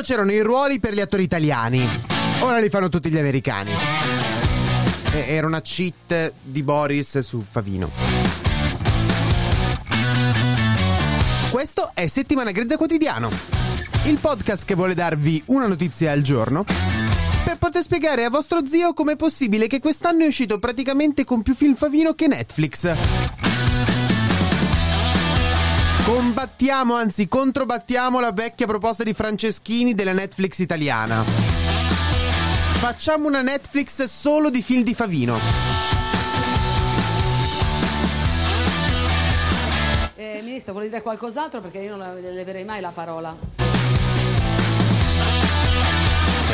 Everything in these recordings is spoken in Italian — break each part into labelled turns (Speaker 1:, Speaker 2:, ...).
Speaker 1: Tempo c'erano i ruoli per gli attori italiani, ora li fanno tutti gli americani. E- Era una cheat di Boris su Favino. Questo è Settimana Grezza Quotidiano, il podcast che vuole darvi una notizia al giorno per poter spiegare a vostro zio com'è possibile che quest'anno è uscito praticamente con più film Favino che Netflix. Combattiamo, anzi controbattiamo la vecchia proposta di Franceschini della Netflix italiana. Facciamo una Netflix solo di film di Favino.
Speaker 2: Eh, Ministro, vuole dire qualcos'altro? Perché io non leverei mai la parola.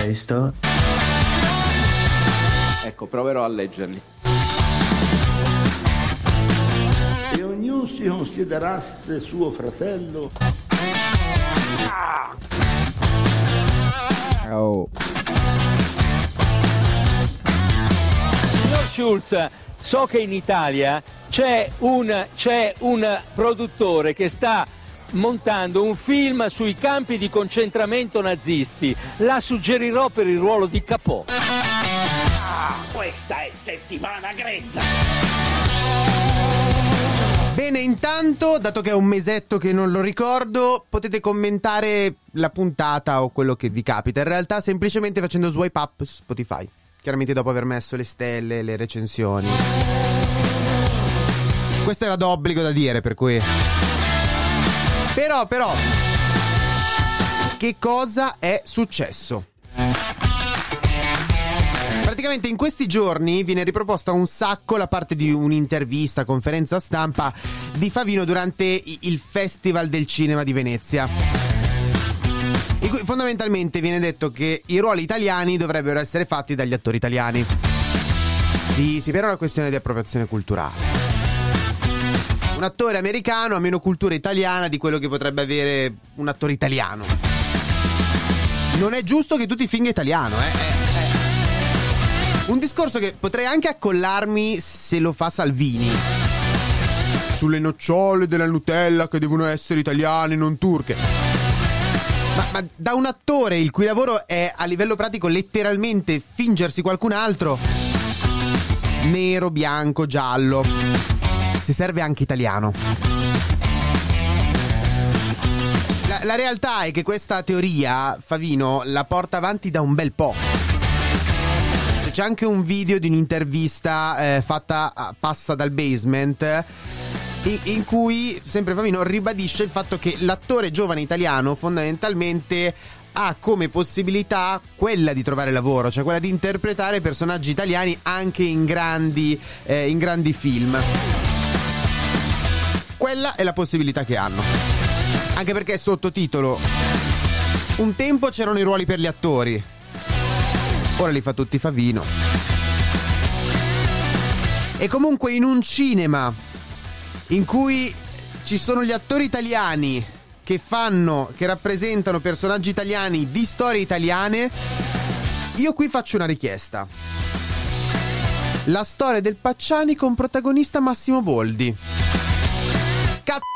Speaker 3: Questo
Speaker 4: Ecco, proverò a leggerli.
Speaker 5: Si considerasse suo fratello.
Speaker 4: Oh.
Speaker 6: Signor Schulz, so che in Italia c'è un, c'è un produttore che sta montando un film sui campi di concentramento nazisti. La suggerirò per il ruolo di Capò.
Speaker 7: Questa è settimana grezza.
Speaker 1: Bene, intanto, dato che è un mesetto che non lo ricordo, potete commentare la puntata o quello che vi capita. In realtà, semplicemente facendo swipe up su Spotify. Chiaramente dopo aver messo le stelle, le recensioni. Questo era d'obbligo da dire, per cui. Però, però. Che cosa è successo? Praticamente in questi giorni viene riproposta un sacco la parte di un'intervista, conferenza stampa di Favino durante il Festival del Cinema di Venezia. In cui fondamentalmente viene detto che i ruoli italiani dovrebbero essere fatti dagli attori italiani. Sì, sì, però è una questione di appropriazione culturale. Un attore americano ha meno cultura italiana di quello che potrebbe avere un attore italiano. Non è giusto che tu ti finga italiano, eh. Un discorso che potrei anche accollarmi se lo fa Salvini. Sulle nocciole della Nutella che devono essere italiane, non turche. Ma, ma da un attore il cui lavoro è a livello pratico letteralmente fingersi qualcun altro. Nero, bianco, giallo. Si serve anche italiano. La, la realtà è che questa teoria, Favino, la porta avanti da un bel po'. C'è anche un video di un'intervista eh, fatta a Passa dal Basement. In, cui sempre Favino ribadisce il fatto che l'attore giovane italiano fondamentalmente ha come possibilità quella di trovare lavoro, cioè quella di interpretare personaggi italiani anche in grandi, eh, in grandi film. Quella è la possibilità che hanno. Anche perché sottotitolo. Un tempo c'erano i ruoli per gli attori. Ora li fa tutti Favino. E comunque in un cinema in cui ci sono gli attori italiani che fanno, che rappresentano personaggi italiani di storie italiane, io qui faccio una richiesta. La storia del Pacciani con protagonista Massimo Boldi. Cazzo